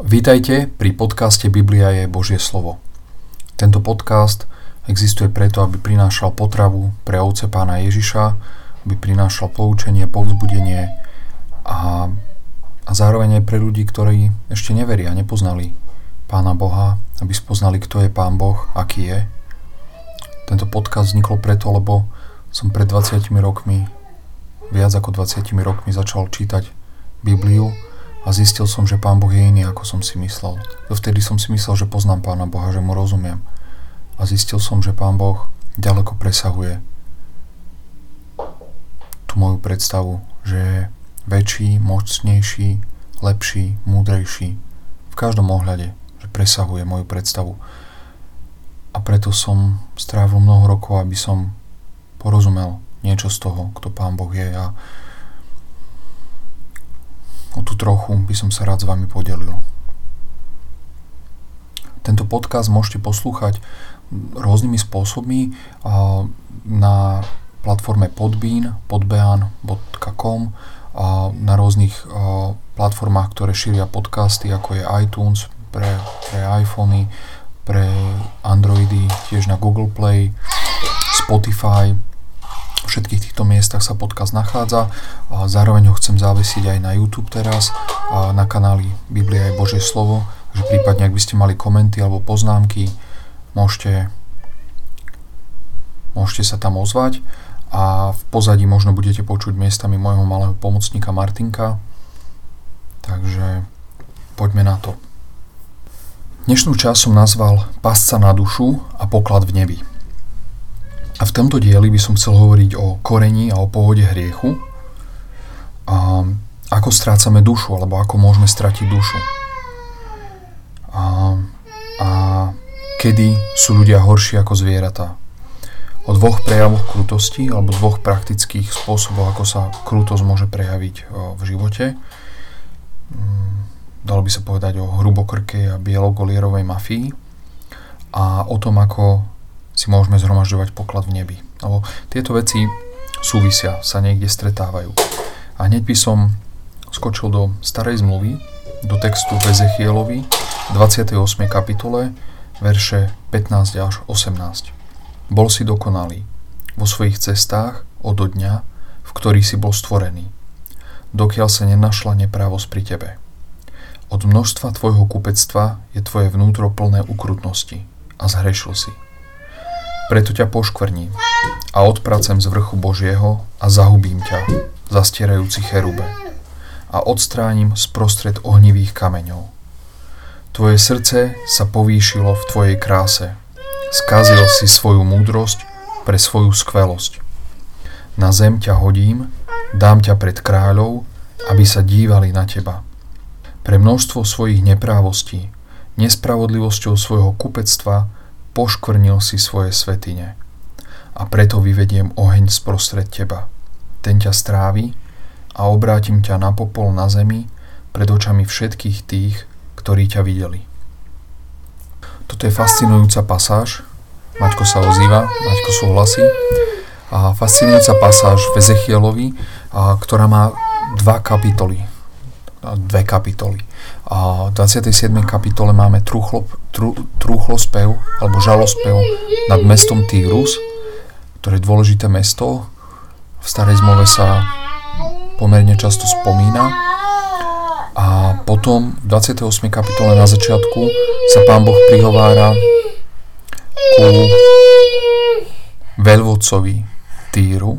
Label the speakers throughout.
Speaker 1: Vítajte pri podcaste Biblia je Božie slovo. Tento podcast existuje preto, aby prinášal potravu pre ovce pána Ježiša, aby prinášal poučenie, povzbudenie a, a zároveň aj pre ľudí, ktorí ešte neveria, nepoznali pána Boha, aby spoznali, kto je pán Boh, aký je. Tento podcast vznikol preto, lebo som pred 20 rokmi, viac ako 20 rokmi začal čítať Bibliu a zistil som, že Pán Boh je iný, ako som si myslel. Vtedy som si myslel, že poznám Pána Boha, že mu rozumiem. A zistil som, že Pán Boh ďaleko presahuje tú moju predstavu, že je väčší, mocnejší, lepší, múdrejší v každom ohľade, že presahuje moju predstavu. A preto som strávil mnoho rokov, aby som porozumel niečo z toho, kto Pán Boh je a O tú trochu by som sa rád s vami podelil. Tento podcast môžete poslúchať rôznymi spôsobmi na platforme Podbean, podbean.com a na rôznych platformách, ktoré šíria podcasty, ako je iTunes pre, pre iPhony, pre Androidy, tiež na Google Play, Spotify, všetkých týchto miestach sa podcast nachádza. A zároveň ho chcem zavesiť aj na YouTube teraz, na kanáli Biblia je Božie slovo, že prípadne ak by ste mali komenty alebo poznámky, môžete, môžete sa tam ozvať a v pozadí možno budete počuť miestami môjho malého pomocníka Martinka. Takže poďme na to. Dnešnú časť som nazval Pasca na dušu a poklad v nebi. A v tomto dieli by som chcel hovoriť o korení a o pôvode hriechu. A ako strácame dušu, alebo ako môžeme stratiť dušu. A, a kedy sú ľudia horší ako zvieratá. O dvoch prejavoch krutosti alebo dvoch praktických spôsoboch, ako sa krutosť môže prejaviť v živote. Mm, dalo by sa povedať o hrubokrkej a bielogolierovej mafii a o tom, ako si môžeme zhromažďovať poklad v nebi. Lebo tieto veci súvisia, sa niekde stretávajú. A hneď by som skočil do starej zmluvy, do textu v Ezechielovi, 28. kapitole, verše 15 až 18. Bol si dokonalý vo svojich cestách od dňa, v ktorý si bol stvorený, dokiaľ sa nenašla neprávosť pri tebe. Od množstva tvojho kupectva je tvoje vnútro plné ukrutnosti a zhrešil si. Preto ťa poškvrním a odpracem z vrchu Božieho a zahubím ťa, zastierajúci cherube a odstránim sprostred ohnivých kameňov. Tvoje srdce sa povýšilo v tvojej kráse. Skazil si svoju múdrosť pre svoju skvelosť. Na zem ťa hodím, dám ťa pred kráľov, aby sa dívali na teba. Pre množstvo svojich neprávostí, nespravodlivosťou svojho kupectva poškvrnil si svoje svetine. A preto vyvediem oheň sprostred teba. Ten ťa strávi a obrátim ťa na popol na zemi pred očami všetkých tých, ktorí ťa videli. Toto je fascinujúca pasáž. Maťko sa ozýva, Maťko súhlasí. A fascinujúca pasáž v Ezechielovi, a, ktorá má dva kapitoly. Dve kapitoly. A v 27. kapitole máme truchlo, tru, truchlospev alebo žalospev nad mestom Týrus, ktoré je dôležité mesto. V starej zmluve sa pomerne často spomína. A potom v 28. kapitole na začiatku sa pán Boh prihovára ku veľvodcovi Týru,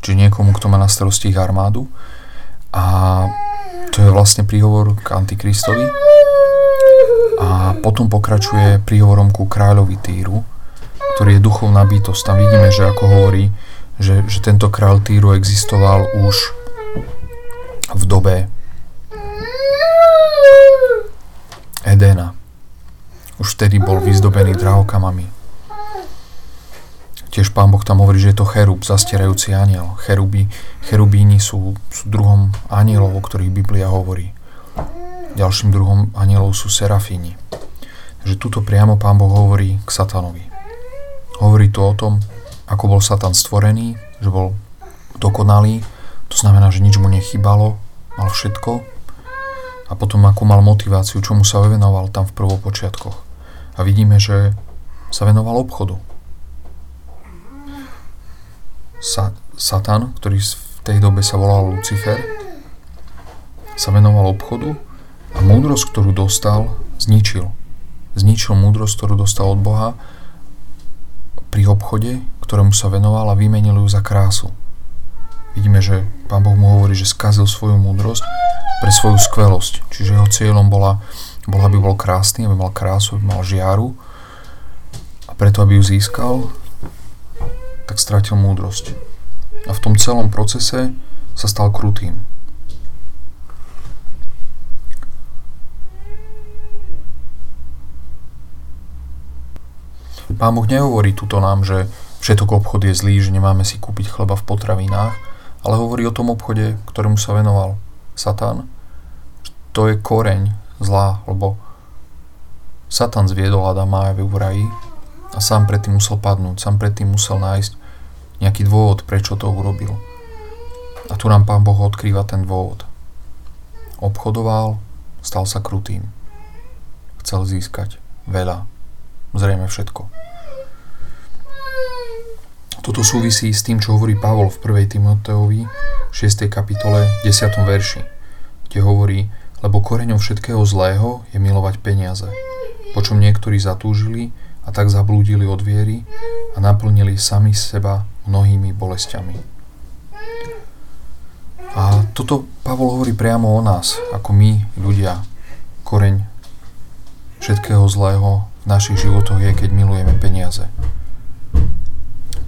Speaker 1: či niekomu, kto má na starosti ich armádu. A to je vlastne príhovor k Antikristovi. A potom pokračuje príhovorom ku kráľovi Týru, ktorý je duchovná bytosť. Tam vidíme, že ako hovorí, že, že tento kráľ Týru existoval už v dobe Edena. Už vtedy bol vyzdobený drahokamami. Tiež pán Boh tam hovorí, že je to cherub, zastierajúci aniel. Cheruby, cherubíni sú, sú druhom anielov, o ktorých Biblia hovorí. Ďalším druhom anielov sú serafíni. Takže tuto priamo pán Boh hovorí k satanovi. Hovorí tu o tom, ako bol satan stvorený, že bol dokonalý, to znamená, že nič mu nechybalo, mal všetko, a potom ako mal motiváciu, čomu sa venoval tam v prvopočiatkoch. A vidíme, že sa venoval obchodu. Sa, Satan, ktorý v tej dobe sa volal Lucifer, sa venoval obchodu a múdrosť, ktorú dostal, zničil. Zničil múdrosť, ktorú dostal od Boha pri obchode, ktorému sa venoval a vymenil ju za krásu. Vidíme, že Pán Boh mu hovorí, že skazil svoju múdrosť pre svoju skvelosť. Čiže jeho cieľom bola, bola aby bol krásny, aby mal krásu, aby mal žiaru a preto, aby ju získal, tak stratil múdrosť. A v tom celom procese sa stal krutým. Pán Boh nehovorí tuto nám, že všetok obchod je zlý, že nemáme si kúpiť chleba v potravinách, ale hovorí o tom obchode, ktorému sa venoval Satan. To je koreň zla, lebo Satan zviedol Adama aj v raji a sám predtým musel padnúť, sám predtým musel nájsť nejaký dôvod, prečo to urobil. A tu nám Pán Boh odkrýva ten dôvod. Obchodoval, stal sa krutým. Chcel získať veľa, zrejme všetko. Toto súvisí s tým, čo hovorí Pavol v 1. Timoteovi 6. kapitole 10. verši, kde hovorí, lebo koreňom všetkého zlého je milovať peniaze, počom niektorí zatúžili a tak zablúdili od viery a naplnili sami seba mnohými bolestiami. A toto Pavol hovorí priamo o nás, ako my, ľudia. Koreň všetkého zlého v našich životoch je, keď milujeme peniaze.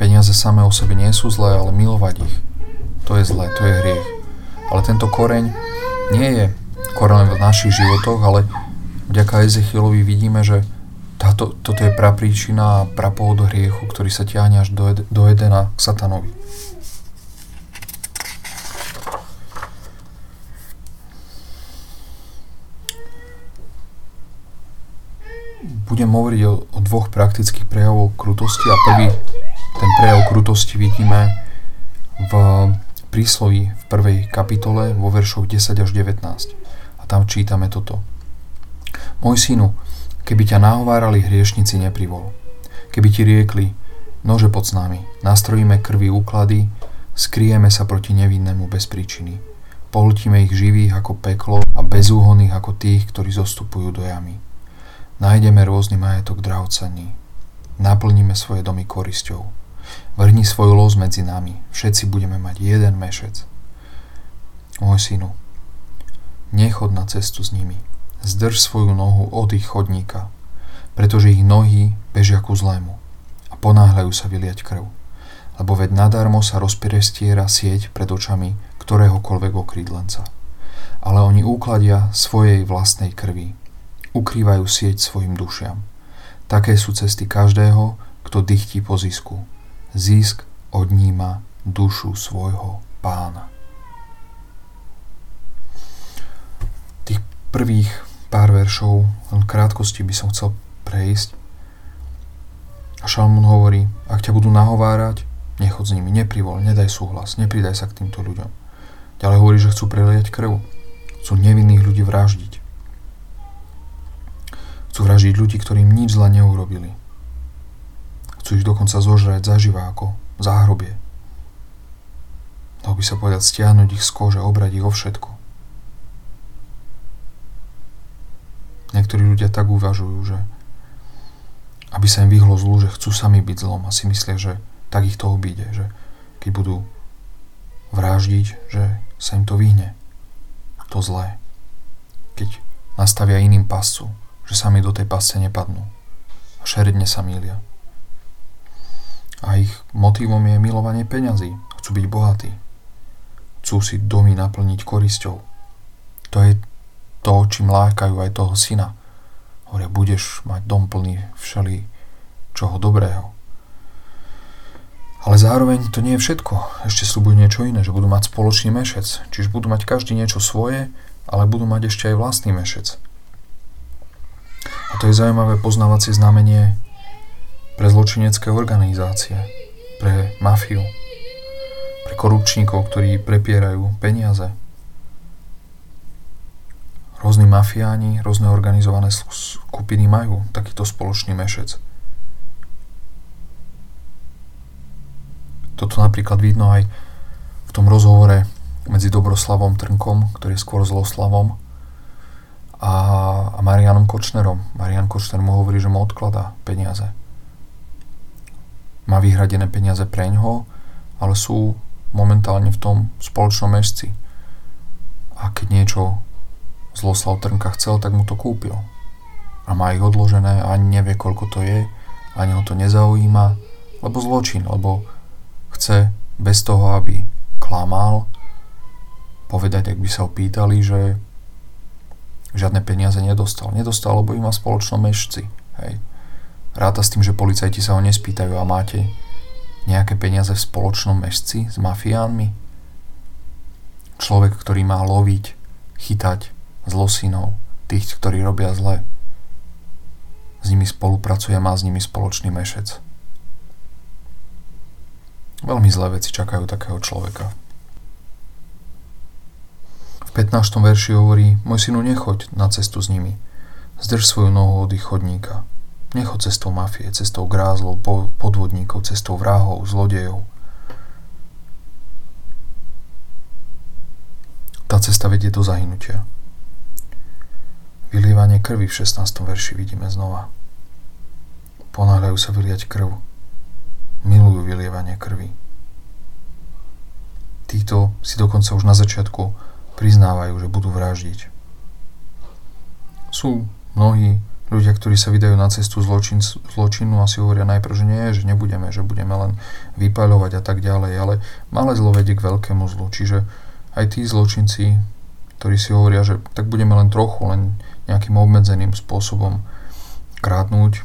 Speaker 1: Peniaze samé o sebe nie sú zlé, ale milovať ich, to je zlé, to je hriech. Ale tento koreň nie je koreň v našich životoch, ale vďaka Ezechielovi vidíme, že táto, toto je prapríčina a prapôvod hriechu, ktorý sa ťahne až do, do Edena k satanovi. Budem hovoriť o, o dvoch praktických prejavoch krutosti a prvý ten prejav krutosti vidíme v prísloví v prvej kapitole vo veršoch 10 až 19. A tam čítame toto. Môj synu, keby ťa nahovárali hriešnici neprivol. Keby ti riekli, nože pod s nami, nastrojíme krvi úklady, skrieme sa proti nevinnému bez príčiny. Pohltíme ich živých ako peklo a bezúhonných ako tých, ktorí zostupujú do jamy. Nájdeme rôzny majetok drahocenný. Naplníme svoje domy korisťou Vrni svoj los medzi nami, všetci budeme mať jeden mešec. Môj synu, nechod na cestu s nimi, zdrž svoju nohu od ich chodníka, pretože ich nohy bežia ku zlému a ponáhľajú sa vyliať krv. Lebo veď nadarmo sa rozprestiera sieť pred očami ktoréhokoľvek okrídlenca. Ale oni úkladia svojej vlastnej krvi, ukrývajú sieť svojim dušiam. Také sú cesty každého, kto dychtí po zisku zisk odníma dušu svojho pána. Tých prvých pár veršov, len krátkosti by som chcel prejsť. A Šalmún hovorí, ak ťa budú nahovárať, nechod s nimi, neprivol, nedaj súhlas, nepridaj sa k týmto ľuďom. Ďalej hovorí, že chcú preliať krv. Chcú nevinných ľudí vraždiť. Chcú vraždiť ľudí, ktorým nič zla neurobili. Chcú ich dokonca zožrať zaživa ako záhrobie. Dalo by sa povedať stiahnuť ich z kože, obrať ich o všetko. Niektorí ľudia tak uvažujú, že aby sa im vyhlo zlu, že chcú sami byť zlom a si myslia, že tak ich to obíde, že keď budú vraždiť, že sa im to vyhne. To zlé. Keď nastavia iným pascu, že sami do tej pasce nepadnú. A šeredne sa mília a ich motivom je milovanie peňazí. Chcú byť bohatí. Chcú si domy naplniť korisťou. To je to, čím lákajú aj toho syna. Hovoria, budeš mať dom plný všeli čoho dobrého. Ale zároveň to nie je všetko. Ešte slúbujú niečo iné, že budú mať spoločný mešec. Čiže budú mať každý niečo svoje, ale budú mať ešte aj vlastný mešec. A to je zaujímavé poznávacie znamenie pre zločinecké organizácie, pre mafiu, pre korupčníkov, ktorí prepierajú peniaze. Rôzni mafiáni, rôzne organizované skupiny majú takýto spoločný mešec. Toto napríklad vidno aj v tom rozhovore medzi Dobroslavom Trnkom, ktorý je skôr zloslavom, a, a Marianom Kočnerom. Marian Kočner mu hovorí, že mu odkladá peniaze. Má vyhradené peniaze pre ňoho, ale sú momentálne v tom spoločnom mešci. A keď niečo Zloslav Trnka chcel, tak mu to kúpil. A má ich odložené a ani nevie, koľko to je, ani ho to nezaujíma, lebo zločin, lebo chce bez toho, aby klamal, povedať, ak by sa ho pýtali, že žiadne peniaze nedostal. Nedostal, lebo im má spoločnom mešci. Hej. Ráta s tým, že policajti sa ho nespýtajú a máte nejaké peniaze v spoločnom mešci s mafiánmi? Človek, ktorý má loviť, chytať zlosinov, tých, ktorí robia zle. S nimi spolupracuje, má s nimi spoločný mešec. Veľmi zlé veci čakajú takého človeka. 15. verši hovorí, môj synu, nechoď na cestu s nimi. Zdrž svoju nohu od ich chodníka. Nechoď cestou mafie, cestou grázlov, podvodníkov, cestou vrahov, zlodejov. Tá cesta vedie do zahynutia. Vylievanie krvi v 16. verši vidíme znova. Ponáhľajú sa vyliať krv. Milujú vylievanie krvi. Títo si dokonca už na začiatku priznávajú, že budú vraždiť. Sú mnohí ľudia, ktorí sa vydajú na cestu zločin, zločinu a si hovoria najprv, že nie, že nebudeme, že budeme len vypaľovať a tak ďalej, ale malé zlo vedie k veľkému zlu. Čiže aj tí zločinci, ktorí si hovoria, že tak budeme len trochu, len nejakým obmedzeným spôsobom krátnuť,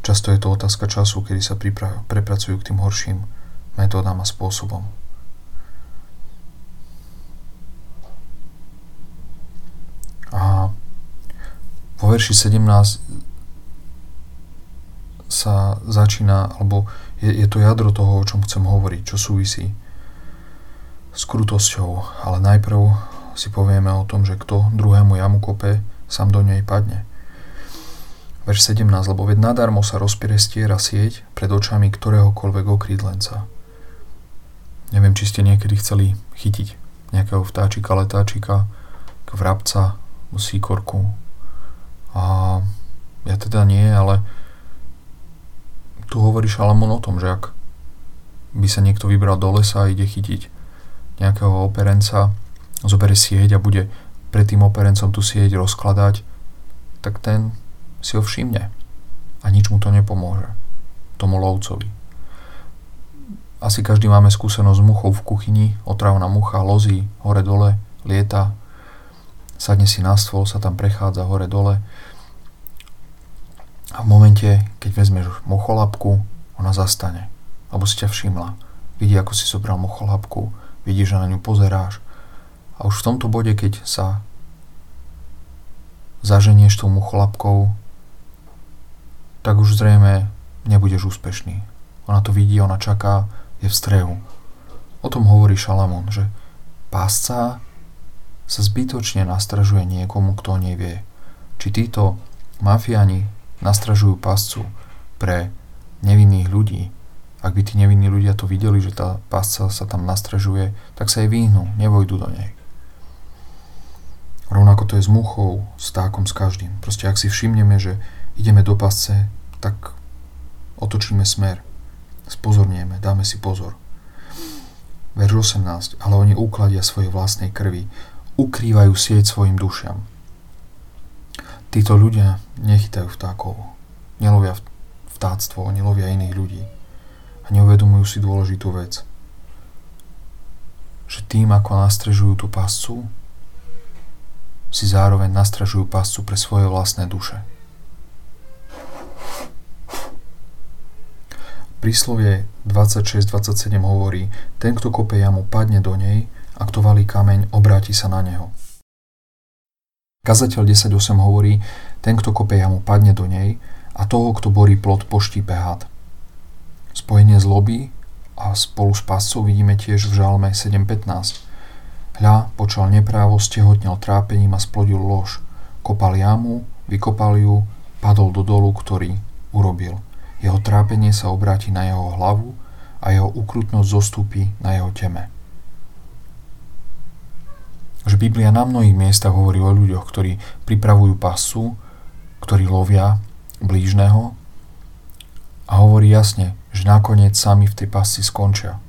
Speaker 1: často je to otázka času, kedy sa prepracujú k tým horším metódám a spôsobom. A vo verši 17 sa začína, alebo je, je to jadro toho, o čom chcem hovoriť, čo súvisí s krutosťou. Ale najprv si povieme o tom, že kto druhému jamu kope, sám do nej padne. Verš 17, lebo veď nadarmo sa rozpierestiera sieť pred očami ktoréhokoľvek okrídlenca. Neviem, či ste niekedy chceli chytiť nejakého vtáčika, letáčika, vrabca, síkorku. A ja teda nie, ale tu hovorí Šalamón o tom, že ak by sa niekto vybral do lesa a ide chytiť nejakého operenca, zoberie sieť a bude pred tým operencom tú sieť rozkladať, tak ten si ho všimne a nič mu to nepomôže tomu lovcovi. Asi každý máme skúsenosť s muchou v kuchyni, otravná mucha lozí hore-dole, lieta, sadne si na stôl, sa tam prechádza hore-dole a v momente, keď vezmeš mocholapku, ona zastane. Alebo si ťa všimla. Vidí, ako si zobral mocholapku, vidí, že na ňu pozeráš. Už v tomto bode, keď sa zaženieš tou mocholapkou, tak už zrejme nebudeš úspešný. Ona to vidí, ona čaká, je v strehu. O tom hovorí Šalamón, že pásca sa zbytočne nastražuje niekomu, kto nevie. Či títo mafiani nastražujú pascu pre nevinných ľudí, ak by tí nevinní ľudia to videli, že tá pasca sa tam nastražuje, tak sa jej vyhnú, nevojdu do nej. Rovnako to je s muchou, s tákom, s každým. Proste ak si všimneme, že ideme do pasce, tak otočíme smer, spozornieme, dáme si pozor. Verš 18. Ale oni ukladia svojej vlastnej krvi ukrývajú sieť svojim dušiam. Títo ľudia nechytajú vtákov, nelovia vtáctvo, oni lovia iných ľudí a neuvedomujú si dôležitú vec, že tým, ako nastrežujú tú pascu, si zároveň nastražujú pascu pre svoje vlastné duše. Príslovie 26-27 hovorí, ten, kto kope jamu, padne do nej a kto valí kameň, obráti sa na neho. Kazateľ 10.8 hovorí, ten, kto kope jamu, padne do nej a toho, kto borí plot, poštípe had. Spojenie zloby a spolu s páscou vidíme tiež v žalme 7.15. Hľa, počal neprávo, stehotnel trápením a splodil lož. Kopal jamu, vykopal ju, padol do dolu, ktorý urobil. Jeho trápenie sa obráti na jeho hlavu a jeho ukrutnosť zostúpi na jeho teme. Že Biblia na mnohých miestach hovorí o ľuďoch, ktorí pripravujú pasu, ktorí lovia blížneho a hovorí jasne, že nakoniec sami v tej pasci skončia.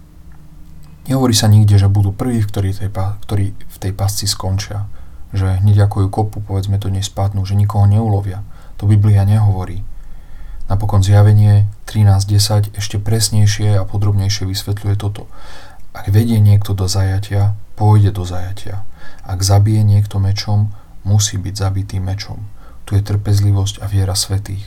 Speaker 1: Nehovorí sa nikde, že budú prví, ktorí, tej, ktorí v tej pasci skončia. Že hneď ako ju kopu, povedzme to nespadnú, že nikoho neulovia. To Biblia nehovorí. Napokon zjavenie 13.10 ešte presnejšie a podrobnejšie vysvetľuje toto. Ak vedie niekto do zajatia, pôjde do zajatia. Ak zabije niekto mečom, musí byť zabitý mečom. Tu je trpezlivosť a viera svetých.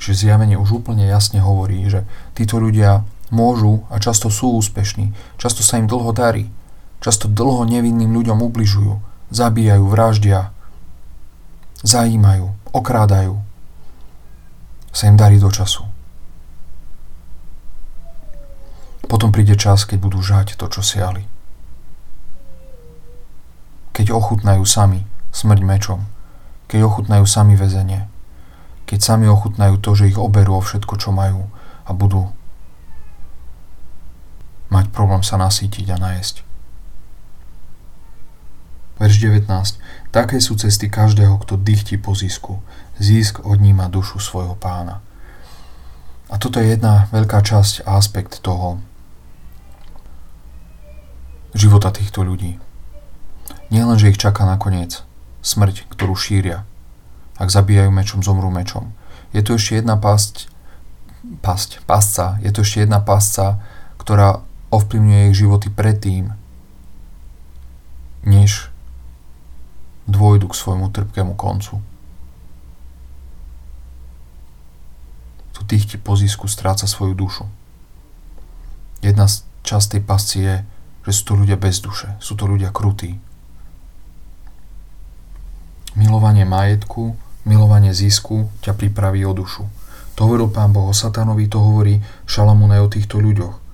Speaker 1: Čiže zjavenie už úplne jasne hovorí, že títo ľudia môžu a často sú úspešní, často sa im dlho darí, často dlho nevinným ľuďom ubližujú, zabíjajú, vraždia, zajímajú, okrádajú. Sa im darí do času. Potom príde čas, keď budú žať to, čo siali. Keď ochutnajú sami smrť mečom, keď ochutnajú sami väzenie, keď sami ochutnajú to, že ich oberú o všetko, čo majú a budú mať problém sa nasýtiť a najesť. Verš 19. Také sú cesty každého, kto dychtí po zisku. Zisk odníma dušu svojho pána. A toto je jedna veľká časť a aspekt toho života týchto ľudí. Nie len, že ich čaká nakoniec smrť, ktorú šíria. Ak zabíjajú mečom, zomrú mečom. Je tu ešte jedna pasť, pasť, pasca, je tu ešte jedna pasca, ktorá ovplyvňuje ich životy predtým, než dôjdu k svojmu trpkému koncu. Tu tých ti po zisku stráca svoju dušu. Jedna z časť tej pasci je, že sú to ľudia bez duše, sú to ľudia krutí. Milovanie majetku, milovanie zisku ťa pripraví o dušu. To hovoril pán Boh o satanovi, to hovorí Šalamún aj o týchto ľuďoch.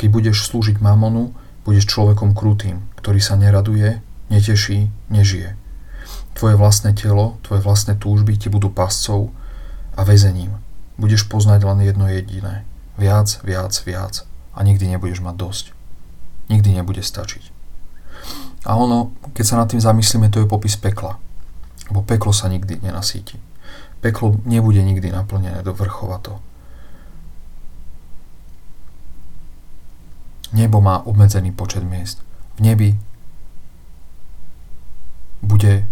Speaker 1: Keď budeš slúžiť mamonu, budeš človekom krutým, ktorý sa neraduje, neteší, nežije. Tvoje vlastné telo, tvoje vlastné túžby ti budú pascov a väzením. Budeš poznať len jedno jediné. Viac, viac, viac. A nikdy nebudeš mať dosť. Nikdy nebude stačiť. A ono, keď sa nad tým zamyslíme, to je popis pekla. Lebo peklo sa nikdy nenasíti. Peklo nebude nikdy naplnené do vrchovato. Nebo má obmedzený počet miest. V nebi bude,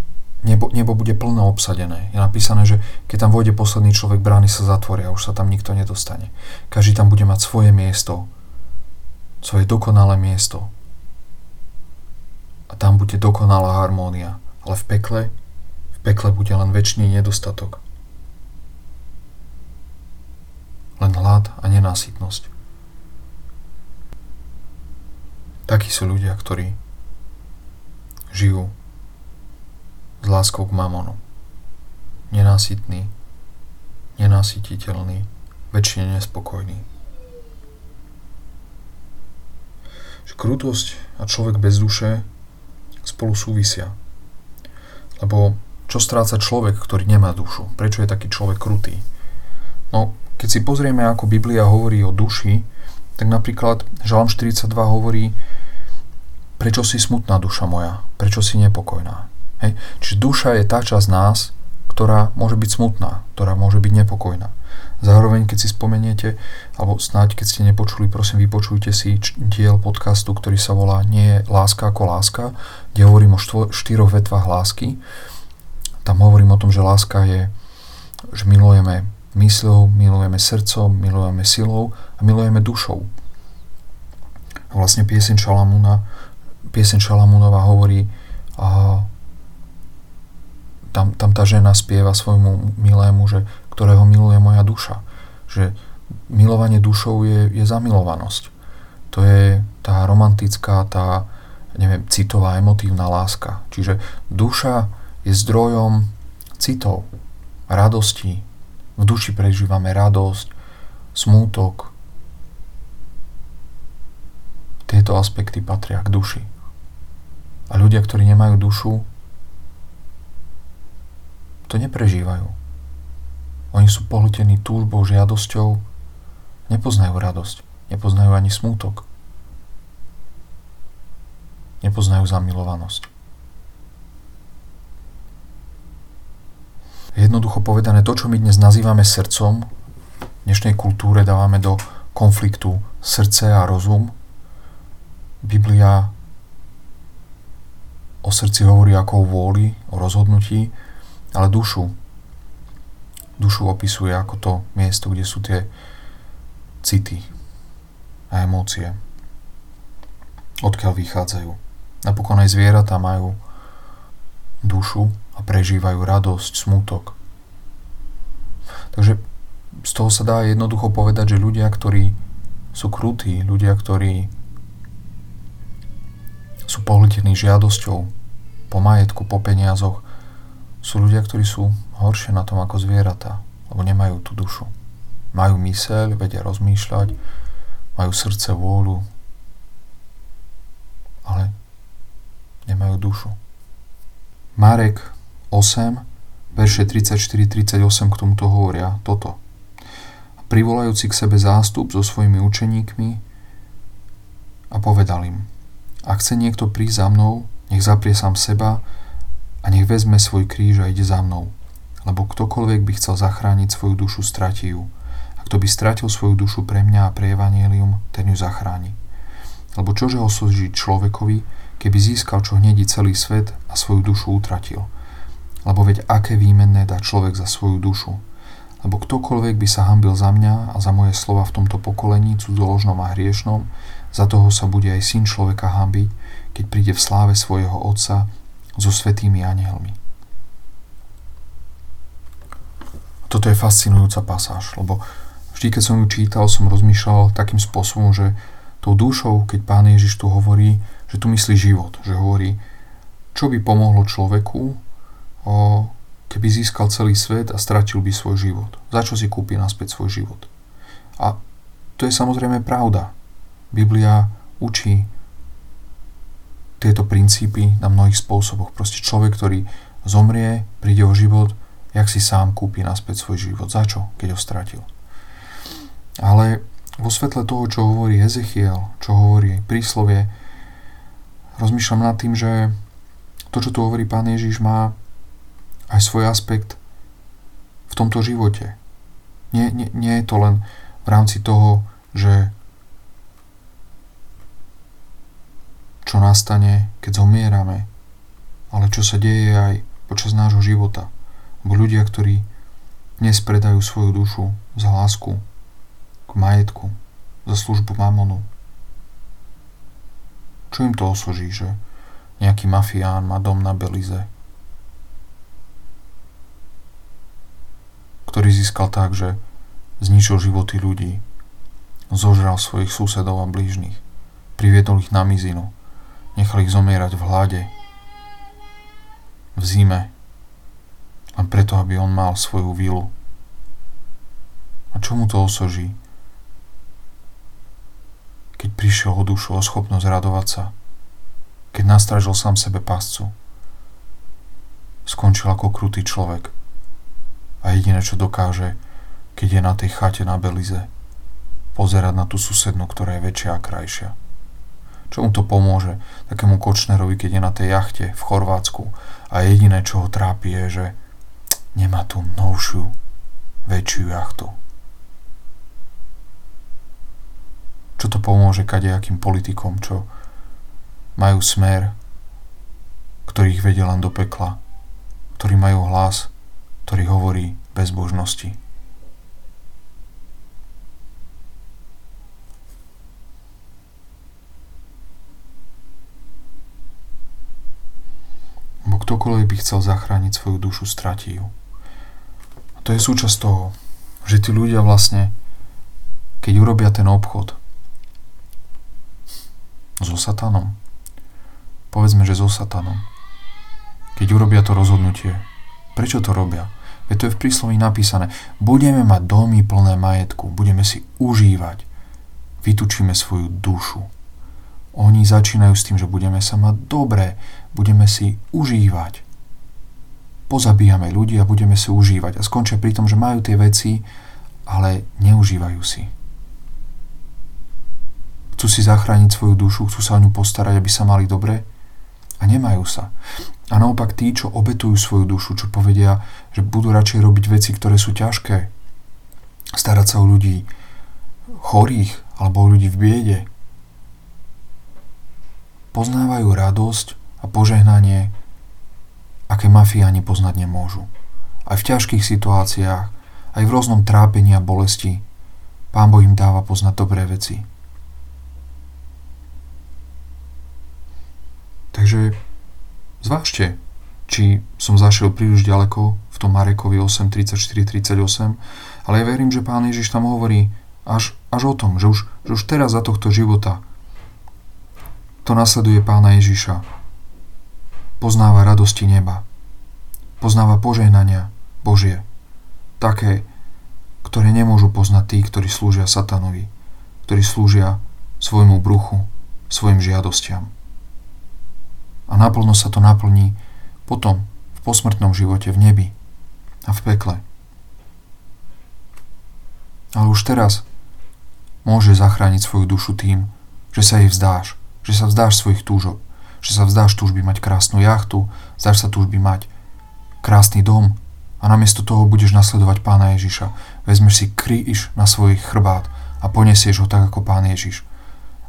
Speaker 1: nebo, nebo bude plno obsadené. Je napísané, že keď tam vôjde posledný človek, brány sa zatvoria, už sa tam nikto nedostane. Každý tam bude mať svoje miesto, svoje dokonalé miesto. A tam bude dokonalá harmónia. Ale v pekle, v pekle bude len väčší nedostatok. Len hlad a nenásytnosť. Takí sú ľudia, ktorí žijú s láskou k mamonu. Nenásytný, nenásytiteľný, väčšine nespokojný. Že krutosť a človek bez duše spolu súvisia. Lebo čo stráca človek, ktorý nemá dušu? Prečo je taký človek krutý? No, keď si pozrieme, ako Biblia hovorí o duši, tak napríklad Žalm 42 hovorí, prečo si smutná duša moja, prečo si nepokojná. Hej. Čiže duša je tá časť nás, ktorá môže byť smutná, ktorá môže byť nepokojná. Zároveň, keď si spomeniete, alebo snáď, keď ste nepočuli, prosím, vypočujte si diel podcastu, ktorý sa volá Nie je láska ako láska, kde hovorím o štvo, štyroch vetvách lásky. Tam hovorím o tom, že láska je, že milujeme mysľou, milujeme srdcom, milujeme silou a milujeme dušou. A vlastne pieseň Šalamúna, pieseň Šalamúnova hovorí, a tam, tam tá žena spieva svojmu milému, že, ktorého miluje moja duša. Že milovanie dušou je, je zamilovanosť. To je tá romantická, tá neviem, citová, emotívna láska. Čiže duša je zdrojom citov, radosti, v duši prežívame radosť, smútok. Tieto aspekty patria k duši. A ľudia, ktorí nemajú dušu, to neprežívajú. Oni sú pohltení túžbou, žiadosťou, nepoznajú radosť, nepoznajú ani smútok, nepoznajú zamilovanosť. Jednoducho povedané, to, čo my dnes nazývame srdcom, v dnešnej kultúre dávame do konfliktu srdce a rozum. Biblia o srdci hovorí ako o vôli, o rozhodnutí, ale dušu, dušu opisuje ako to miesto, kde sú tie city a emócie. Odkiaľ vychádzajú. Napokon aj zvieratá majú dušu a prežívajú radosť, smutok. Takže z toho sa dá jednoducho povedať, že ľudia, ktorí sú krutí, ľudia, ktorí sú pohltení žiadosťou po majetku, po peniazoch, sú ľudia, ktorí sú horšie na tom ako zvieratá, lebo nemajú tú dušu. Majú myseľ, vedia rozmýšľať, majú srdce, vôľu, ale nemajú dušu. Marek 8, verše 34-38 k tomuto hovoria toto. Privolajúci k sebe zástup so svojimi učeníkmi a povedal im, ak chce niekto prísť za mnou, nech zaprie sám seba a nech vezme svoj kríž a ide za mnou lebo ktokoľvek by chcel zachrániť svoju dušu, stratí ju. A kto by stratil svoju dušu pre mňa a pre Evangelium, ten ju zachráni. Lebo čože osožiť človekovi, keby získal čo hnedí celý svet a svoju dušu utratil. Lebo veď aké výmenné dá človek za svoju dušu. Lebo ktokoľvek by sa hambil za mňa a za moje slova v tomto pokolení, cudzoložnom a hriešnom, za toho sa bude aj syn človeka hambiť, keď príde v sláve svojho Otca so svetými anielmi. Toto je fascinujúca pasáž, lebo vždy, keď som ju čítal, som rozmýšľal takým spôsobom, že tou dušou, keď pán Ježiš tu hovorí, že tu myslí život, že hovorí, čo by pomohlo človeku, keby získal celý svet a stratil by svoj život. Za čo si kúpi naspäť svoj život? A to je samozrejme pravda. Biblia učí tieto princípy na mnohých spôsoboch. Proste človek, ktorý zomrie, príde o život, jak si sám kúpi naspäť svoj život. Za čo, keď ho stratil? Ale vo svetle toho, čo hovorí Ezechiel, čo hovorí príslovie, rozmýšľam nad tým, že to, čo tu hovorí Pán Ježiš, má aj svoj aspekt v tomto živote. Nie, nie, nie je to len v rámci toho, že čo nastane, keď zomierame, ale čo sa deje aj počas nášho života. Alebo ľudia, ktorí dnes predajú svoju dušu za lásku k majetku, za službu mamonu. Čo im to osoží, že nejaký mafián má dom na Belize, ktorý získal tak, že zničil životy ľudí, zožral svojich susedov a blížnych, priviedol ich na mizinu, nechal ich zomierať v hlade, v zime, len preto, aby on mal svoju vilu. A čo mu to osoží? Keď prišiel o dušu, o schopnosť radovať sa, keď nastražil sám sebe pascu, skončil ako krutý človek. A jediné, čo dokáže, keď je na tej chate na Belize, pozerať na tú susednú, ktorá je väčšia a krajšia. Čo mu to pomôže takému Kočnerovi, keď je na tej jachte v Chorvátsku a jediné, čo ho trápi, je, že nemá tú novšiu, väčšiu jachtu. Čo to pomôže kadejakým politikom, čo majú smer, ktorých vedie len do pekla, ktorí majú hlas, ktorý hovorí bezbožnosti. Bo ktokoľvek by chcel zachrániť svoju dušu, stratí ju to je súčasť toho, že tí ľudia vlastne, keď urobia ten obchod so satanom, povedzme, že so satanom, keď urobia to rozhodnutie, prečo to robia? Veď to je v prísloví napísané, budeme mať domy plné majetku, budeme si užívať, vytučíme svoju dušu. Oni začínajú s tým, že budeme sa mať dobre, budeme si užívať. Pozabíjame ľudí a budeme si užívať. A skončia pri tom, že majú tie veci, ale neužívajú si. Chcú si zachrániť svoju dušu, chcú sa o ňu postarať, aby sa mali dobre a nemajú sa. A naopak tí, čo obetujú svoju dušu, čo povedia, že budú radšej robiť veci, ktoré sú ťažké, starať sa o ľudí chorých alebo o ľudí v biede, poznávajú radosť a požehnanie, aké mafiáni poznať nemôžu. Aj v ťažkých situáciách, aj v rôznom trápení a bolesti, Pán Boh im dáva poznať dobré veci. Takže zvážte, či som zašiel príliš ďaleko v tom Marekovi 8, 34, 38, ale ja verím, že Pán Ježiš tam hovorí až, až o tom, že už, že už teraz za tohto života to nasleduje pána Ježiša. Poznáva radosti neba. Poznáva požehnania Božie. Také, ktoré nemôžu poznať tí, ktorí slúžia satanovi, ktorí slúžia svojmu bruchu, svojim žiadostiam. A naplno sa to naplní potom v posmrtnom živote v nebi a v pekle. Ale už teraz môže zachrániť svoju dušu tým, že sa jej vzdáš, že sa vzdáš svojich túžob, že sa vzdáš túžby mať krásnu jachtu, vzdáš sa túžby mať krásny dom a namiesto toho budeš nasledovať pána Ježiša. Vezmeš si kríž na svoj chrbát a ponesieš ho tak ako pán Ježiš.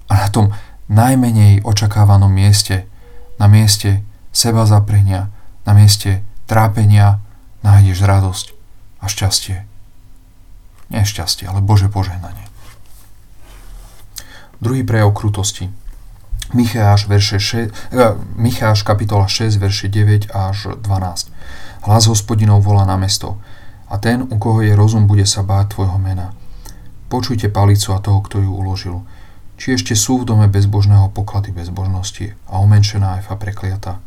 Speaker 1: A na tom najmenej očakávanom mieste, na mieste seba zaprenia, na mieste trápenia nájdeš radosť a šťastie. Nie šťastie, ale Bože požehnanie. Druhý prejav krutosti. Micháš, verše 6, eh, Micháš kapitola 6, verše 9 až 12. Hlas hospodinov volá na mesto a ten, u koho je rozum, bude sa báť tvojho mena. Počujte palicu a toho, kto ju uložil. Či ešte sú v dome bezbožného poklady bezbožnosti a umenšená efa prekliata.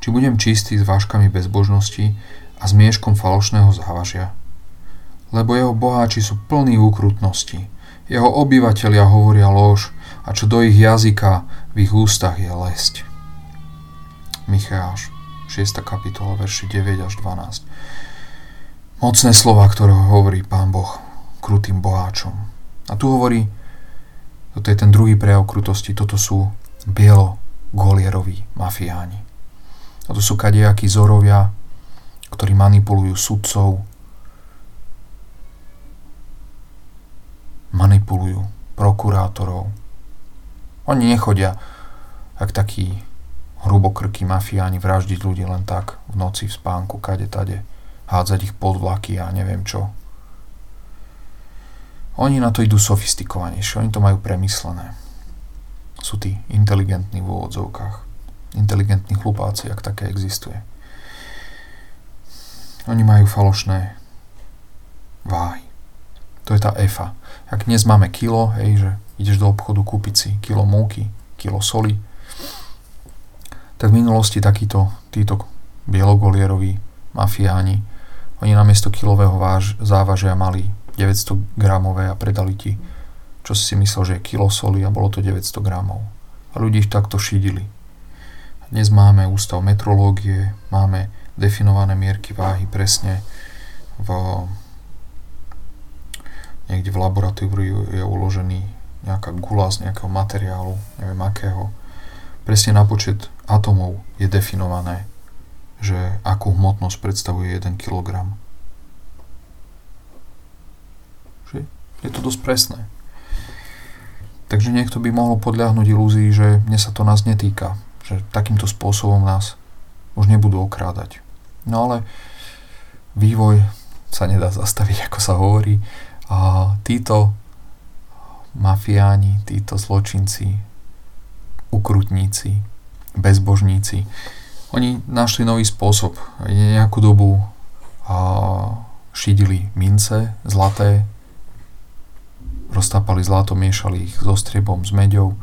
Speaker 1: Či budem čistý s váškami bezbožnosti a s mieškom falošného závažia. Lebo jeho boháči sú plní úkrutnosti. Jeho obyvatelia hovoria lož a čo do ich jazyka v ich ústach je lesť. Micháš, 6. kapitola, verši 9 až 12. Mocné slova, ktoré hovorí Pán Boh krutým boháčom. A tu hovorí, toto je ten druhý prejav krutosti, toto sú bielo golieroví mafiáni. A to sú kadejakí zorovia, ktorí manipulujú sudcov, manipulujú prokurátorov, oni nechodia ak takí hrubokrky mafiáni vraždiť ľudí len tak v noci v spánku, kade tade, hádzať ich pod vlaky a neviem čo. Oni na to idú sofistikovanejšie, oni to majú premyslené. Sú tí inteligentní v úvodzovkách. Inteligentní chlupáci, ak také existuje. Oni majú falošné je tá EFA. Ak dnes máme kilo, hej, že ideš do obchodu kúpiť si kilo múky, kilo soli, tak v minulosti takíto, títo bielogolieroví mafiáni, oni namiesto kilového váž, závažia mali 900 gramové a predali ti, čo si myslel, že je kilo soli a bolo to 900 gramov. A ľudí ich takto šídili. Dnes máme ústav metrológie, máme definované mierky váhy presne v, niekde v laboratóriu je uložený nejaká gula z nejakého materiálu, neviem akého, presne na počet atomov je definované, že akú hmotnosť predstavuje 1 kg. Je to dosť presné. Takže niekto by mohol podľahnuť ilúzii, že mne sa to nás netýka, že takýmto spôsobom nás už nebudú okrádať. No ale vývoj sa nedá zastaviť, ako sa hovorí. A títo mafiáni, títo zločinci, ukrutníci, bezbožníci, oni našli nový spôsob. Nejakú dobu a šidili mince zlaté, roztápali zlato, miešali ich so striebom, s meďou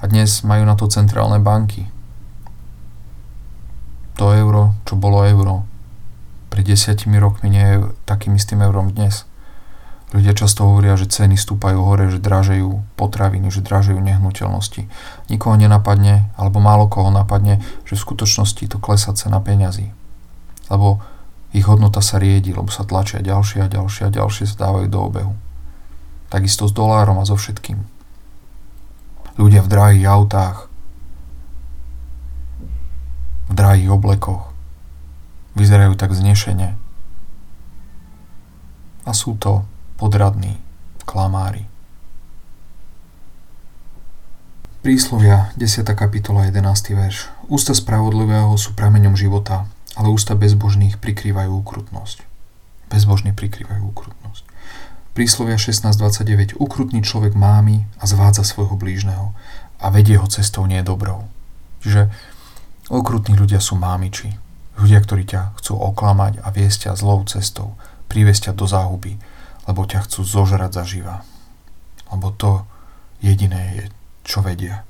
Speaker 1: a dnes majú na to centrálne banky. To euro, čo bolo euro, pred desiatimi rokmi nie je takým istým eurom dnes. Ľudia často hovoria, že ceny stúpajú hore, že dražejú potraviny, že dražejú nehnuteľnosti. Nikoho nenapadne, alebo málo koho napadne, že v skutočnosti to klesá cena peňazí. Lebo ich hodnota sa riedi, lebo sa tlačia ďalšie a ďalšie a ďalšie sa dávajú do obehu. Takisto s dolárom a so všetkým. Ľudia v drahých autách, v drahých oblekoch, vyzerajú tak znešene. A sú to podradní, klamári. Príslovia, 10. kapitola, 11. verš. Ústa spravodlivého sú prameňom života, ale ústa bezbožných prikrývajú ukrutnosť. Bezbožní prikrývajú ukrutnosť. Príslovia 16.29. Ukrutný človek mámi a zvádza svojho blížneho a vedie ho cestou nie dobrou. Čiže okrutní ľudia sú mámiči. Ľudia, ktorí ťa chcú oklamať a viesť ťa zlou cestou, priviesť ťa do záhuby, lebo ťa chcú zožrať zaživa. Lebo to jediné je, čo vedia.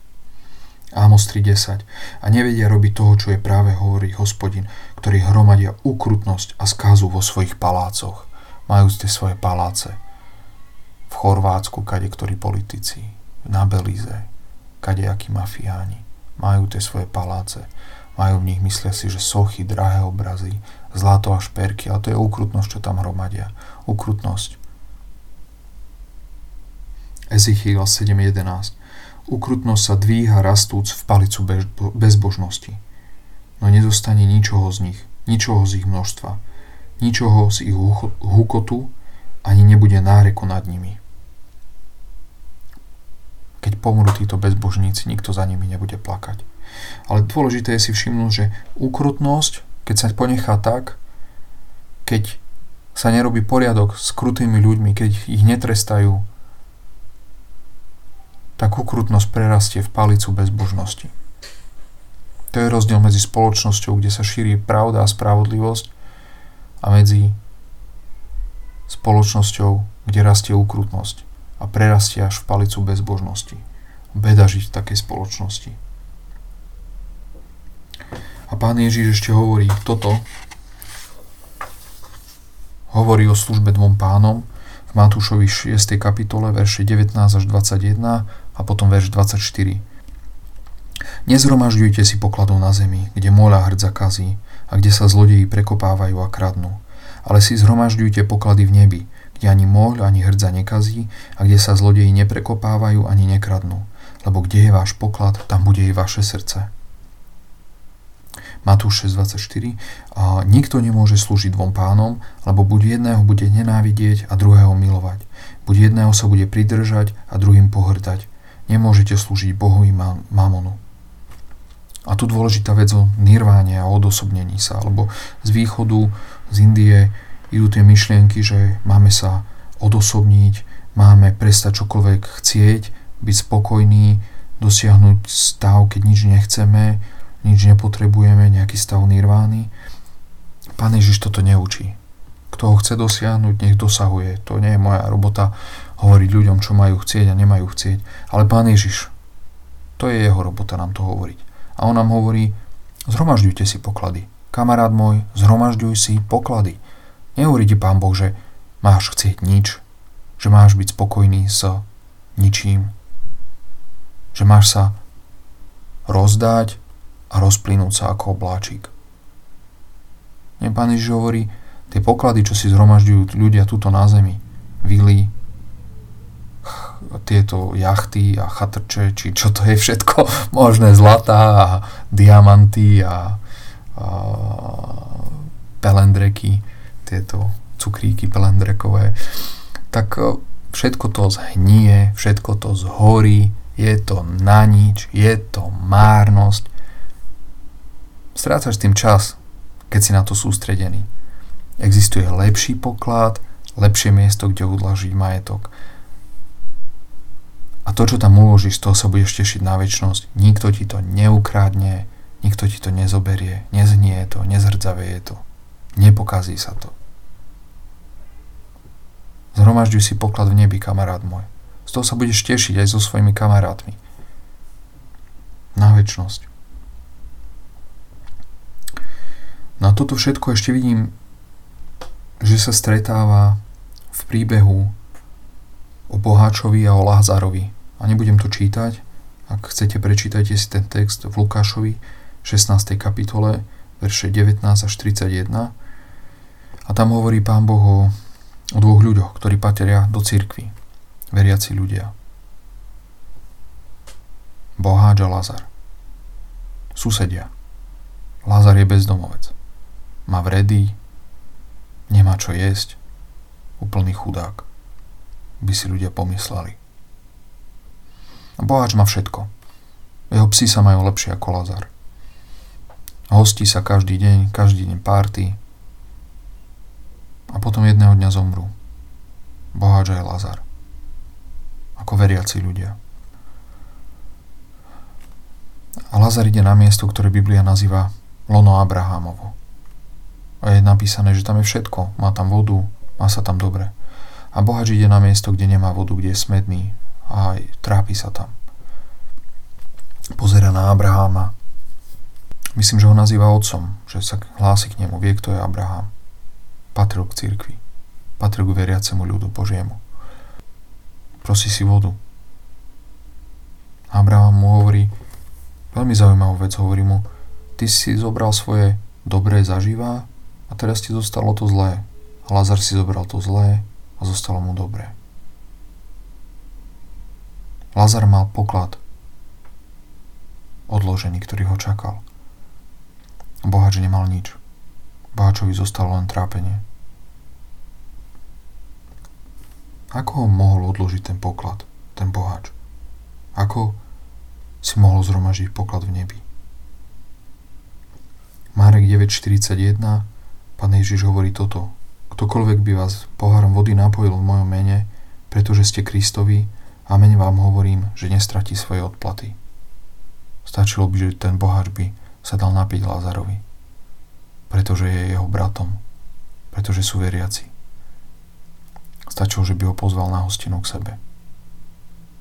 Speaker 1: Ámos 3.10 A nevedia robiť toho, čo je práve hovorí hospodin, ktorí hromadia ukrutnosť a skázu vo svojich palácoch. Majú ste svoje paláce. V Chorvátsku kade ktorí politici, na Belize, kade akí mafiáni. Majú tie svoje paláce. Majú v nich, myslia si, že sochy, drahé obrazy, zlato a šperky, ale to je ukrutnosť, čo tam hromadia. Ukrutnosť. Ezechiel 7.11 Ukrutnosť sa dvíha rastúc v palicu bezbožnosti. No nezostane ničoho z nich, ničoho z ich množstva, ničoho z ich hukotu, ani nebude náreku nad nimi. Keď pomrú títo bezbožníci, nikto za nimi nebude plakať. Ale dôležité je si všimnúť, že ukrutnosť, keď sa ponechá tak, keď sa nerobí poriadok s krutými ľuďmi, keď ich netrestajú, tak ukrutnosť prerastie v palicu bezbožnosti. To je rozdiel medzi spoločnosťou, kde sa šíri pravda a spravodlivosť a medzi spoločnosťou, kde rastie ukrutnosť a prerastie až v palicu bezbožnosti. Beda žiť v takej spoločnosti. A pán Ježiš ešte hovorí toto, hovorí o službe dvom pánom v Matúšovi 6. kapitole verše 19 až 21 a potom verš 24. Nezhromažďujte si pokladov na zemi, kde moľa hrdza kazí a kde sa zlodeji prekopávajú a kradnú. Ale si zhromažďujte poklady v nebi, kde ani moľ, ani hrdza nekazí a kde sa zlodeji neprekopávajú ani nekradnú. Lebo kde je váš poklad, tam bude i vaše srdce. Matúš 6.24 a Nikto nemôže slúžiť dvom pánom, lebo buď jedného bude nenávidieť a druhého milovať. Buď jedného sa bude pridržať a druhým pohrdať. Nemôžete slúžiť Bohu i mamonu. A tu dôležitá vec o nirváne a odosobnení sa, alebo z východu, z Indie idú tie myšlienky, že máme sa odosobniť, máme prestať čokoľvek chcieť, byť spokojný, dosiahnuť stav, keď nič nechceme, nič nepotrebujeme, nejaký stav nirvány. Pán Ježiš toto neučí. Kto ho chce dosiahnuť, nech dosahuje. To nie je moja robota hovoriť ľuďom, čo majú chcieť a nemajú chcieť. Ale Pán Ježiš, to je jeho robota nám to hovoriť. A on nám hovorí, zhromažďujte si poklady. Kamarát môj, zhromažďuj si poklady. Nehovorí ti Pán Boh, že máš chcieť nič, že máš byť spokojný s ničím, že máš sa rozdať a rozplynúť sa ako obláčik. Nie, Pán Ježiš hovorí, tie poklady, čo si zhromažďujú ľudia tuto na zemi, vily, tieto jachty a chatrče, či čo to je všetko možné, zlatá a diamanty a, a pelendreky, tieto cukríky pelendrekové, tak e, všetko to zhnie, všetko to zhorí, je to na nič, je to márnosť. Strácaš tým čas, keď si na to sústredený. Existuje lepší poklad, lepšie miesto, kde odlažiť majetok a to, čo tam uložíš, z toho sa budeš tešiť na väčšnosť. Nikto ti to neukradne, nikto ti to nezoberie, neznie to, nezrdzavie to. Nepokazí sa to. Zhromažďuj si poklad v nebi, kamarát môj. Z toho sa budeš tešiť aj so svojimi kamarátmi. Na väčšnosť. Na toto všetko ešte vidím, že sa stretáva v príbehu o Boháčovi a o Lázarovi. A nebudem to čítať, ak chcete, prečítajte si ten text v Lukášovi 16. kapitole, verše 19 až 31. A tam hovorí Pán Boh o, dvoch ľuďoch, ktorí patria do cirkvi, veriaci ľudia. Boháč a Lazar. Susedia. Lazar je bezdomovec. Má vredy, nemá čo jesť, úplný chudák, by si ľudia pomysleli. A boháč má všetko. Jeho psi sa majú lepšie ako Lazar. Hostí sa každý deň, každý deň párty a potom jedného dňa zomrú. Boháč aj Lazar. Ako veriaci ľudia. A Lazar ide na miesto, ktoré Biblia nazýva Lono Abrahámovo. A je napísané, že tam je všetko. Má tam vodu, má sa tam dobre. A bohač ide na miesto, kde nemá vodu, kde je smedný a trápi sa tam. Pozera na Abraháma. Myslím, že ho nazýva otcom, že sa hlási k nemu, vie, kto je Abraham. Patril k cirkvi. Patril k veriacemu ľudu Božiemu. Prosí si vodu. Abraham mu hovorí, veľmi zaujímavú vec, hovorí mu, ty si zobral svoje dobré zažívá a teraz ti zostalo to zlé. Lazar si zobral to zlé a zostalo mu dobré. Lazar mal poklad odložený, ktorý ho čakal. Bohač nemal nič. Bohačovi zostalo len trápenie. Ako ho mohol odložiť ten poklad, ten bohač? Ako si mohol zhromažiť poklad v nebi? Márek 9.41 Pán Ježiš hovorí toto. Ktokoľvek by vás pohárom vody napojil v mojom mene, pretože ste Kristovi, amen vám hovorím, že nestratí svoje odplaty. Stačilo by, že ten boháč by sa dal napiť Lázarovi, pretože je jeho bratom, pretože sú veriaci. Stačilo, že by ho pozval na hostinu k sebe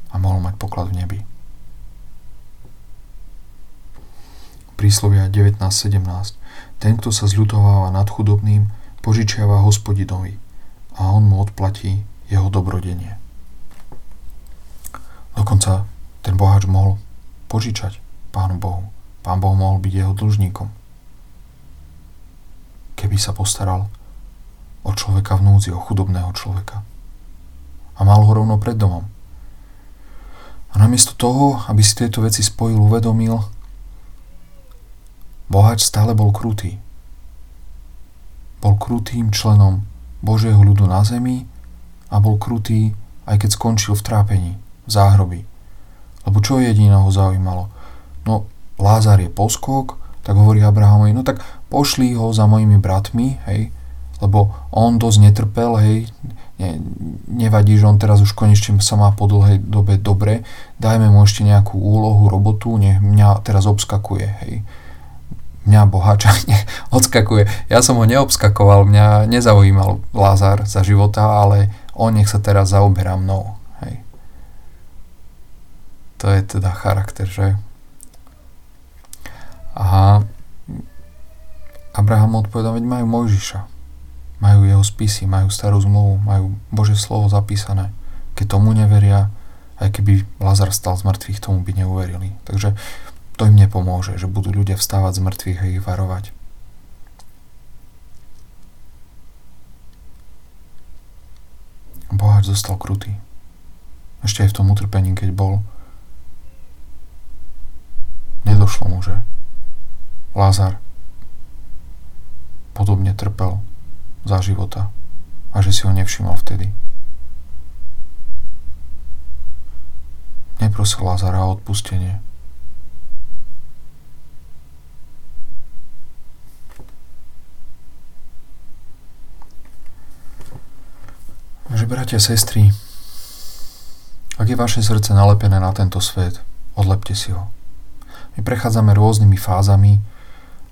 Speaker 1: a mohol mať poklad v nebi. Príslovia 19.17 Ten, kto sa zľutováva nad chudobným, požičiava hospodinovi a on mu odplatí jeho dobrodenie. Dokonca ten boháč mohol požičať Pánu Bohu. Pán Boh mohol byť jeho dlžníkom. Keby sa postaral o človeka v núdzi, o chudobného človeka. A mal ho rovno pred domom. A namiesto toho, aby si tieto veci spojil, uvedomil, boháč stále bol krutý bol krutým členom Božieho ľudu na zemi a bol krutý aj keď skončil v trápení, v záhrobi. Lebo čo jediné ho zaujímalo? No, Lázar je poskok, tak hovorí Abrahamovi, no tak pošli ho za mojimi bratmi, hej, lebo on dosť netrpel, hej, ne, nevadí, že on teraz už konečne sa má po dlhej dobe dobre, dajme mu ešte nejakú úlohu, robotu, nech mňa teraz obskakuje, hej mňa bohača ne, odskakuje. Ja som ho neobskakoval, mňa nezaujímal Lázar za života, ale on nech sa teraz zaoberá mnou. To je teda charakter, že? A Abraham odpovedal, veď majú Mojžiša. Majú jeho spisy, majú starú zmluvu, majú Bože slovo zapísané. Keď tomu neveria, aj keby Lazar stal z mŕtvych, tomu by neuverili. Takže to im nepomôže, že budú ľudia vstávať z mŕtvych a ich varovať. Boháč zostal krutý. Ešte aj v tom utrpení, keď bol, nedošlo mu, že Lázar podobne trpel za života a že si ho nevšimol vtedy. Neprosil Lázara o odpustenie, Takže bratia, sestry, ak je vaše srdce nalepené na tento svet, odlepte si ho. My prechádzame rôznymi fázami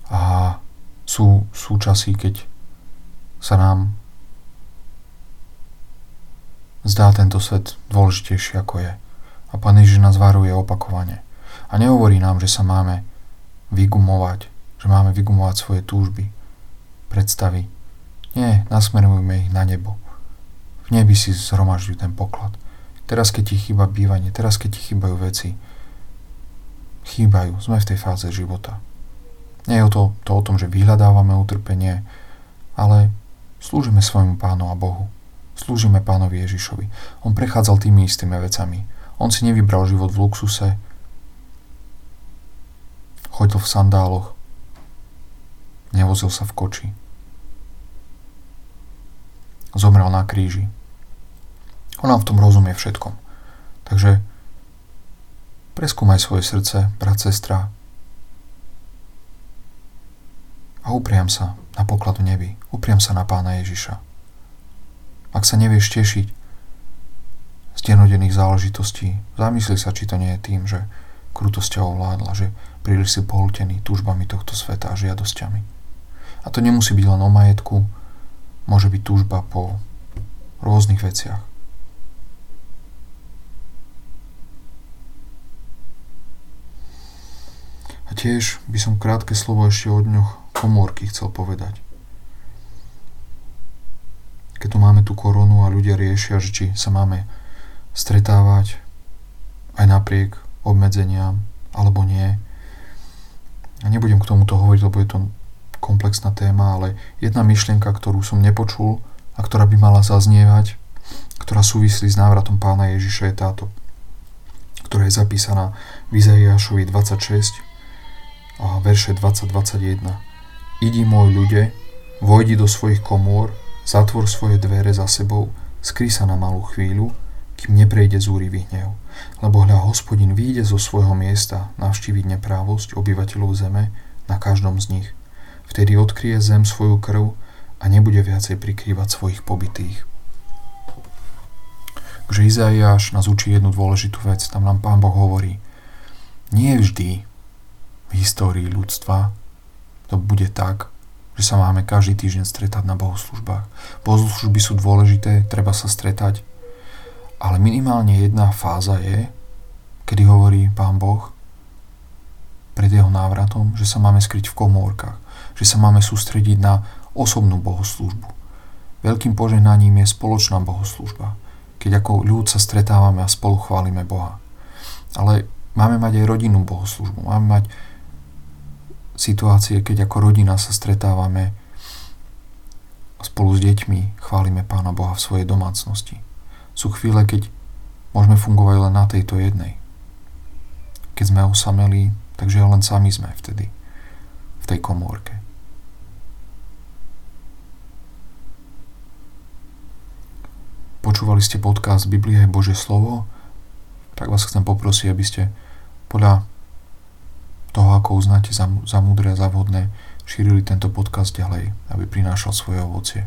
Speaker 1: a sú, sú časy, keď sa nám zdá tento svet dôležitejší ako je. A Pán Ježiš nás varuje opakovane. A nehovorí nám, že sa máme vygumovať, že máme vygumovať svoje túžby, predstavy. Nie, nasmerujme ich na nebo. V nebi si zhromažďujú ten poklad. teraz keď ti chýba bývanie, teraz keď ti chýbajú veci, chýbajú, sme v tej fáze života. Nie je to, to o tom, že vyhľadávame utrpenie, ale slúžime svojmu pánu a Bohu. Slúžime pánovi Ježišovi. On prechádzal tými istými vecami. On si nevybral život v luxuse, chodil v sandáloch, nevozil sa v koči. Zomrel na kríži. On nám v tom rozumie všetkom. Takže preskúmaj svoje srdce, brat, sestra, a upriam sa na pokladu nebi. Upriam sa na pána Ježiša. Ak sa nevieš tešiť z denodenných záležitostí, zamysli sa, či to nie je tým, že krutosť ťa ovládla, že príliš si pohltený túžbami tohto sveta a žiadosťami. A to nemusí byť len o majetku, môže byť túžba po rôznych veciach. Tiež by som krátke slovo ešte o dňoch komórky chcel povedať. Keď tu máme tú koronu a ľudia riešia, že či sa máme stretávať aj napriek obmedzeniam alebo nie. A nebudem k tomuto hovoriť, lebo je to komplexná téma, ale jedna myšlienka, ktorú som nepočul a ktorá by mala zaznievať, ktorá súvislí s návratom pána Ježiša je táto, ktorá je zapísaná v Izaiášovi 26 a verše 20-21. Idi môj ľude, vojdi do svojich komôr, zatvor svoje dvere za sebou, skry sa na malú chvíľu, kým neprejde zúrivý hnev. Lebo hľa hospodin vyjde zo svojho miesta navštíviť neprávosť obyvateľov zeme na každom z nich. Vtedy odkryje zem svoju krv a nebude viacej prikrývať svojich pobytých. Takže Izaiáš nás učí jednu dôležitú vec. Tam nám Pán Boh hovorí, nie vždy v histórii ľudstva to bude tak, že sa máme každý týždeň stretať na bohoslužbách. Bohoslužby sú dôležité, treba sa stretať, ale minimálne jedna fáza je, kedy hovorí Pán Boh pred jeho návratom, že sa máme skryť v komórkach, že sa máme sústrediť na osobnú bohoslužbu. Veľkým požehnaním je spoločná bohoslužba, keď ako ľud sa stretávame a spolu chválime Boha. Ale máme mať aj rodinnú bohoslužbu, máme mať situácie, keď ako rodina sa stretávame spolu s deťmi chválime Pána Boha v svojej domácnosti. Sú chvíle, keď môžeme fungovať len na tejto jednej. Keď sme osameli, takže len sami sme vtedy v tej komórke. Počúvali ste podcast Biblia je Bože slovo? Tak vás chcem poprosiť, aby ste podľa toho, ako uznáte za, za múdre a za vhodné, šírili tento podcast ďalej, aby prinášal svoje ovocie.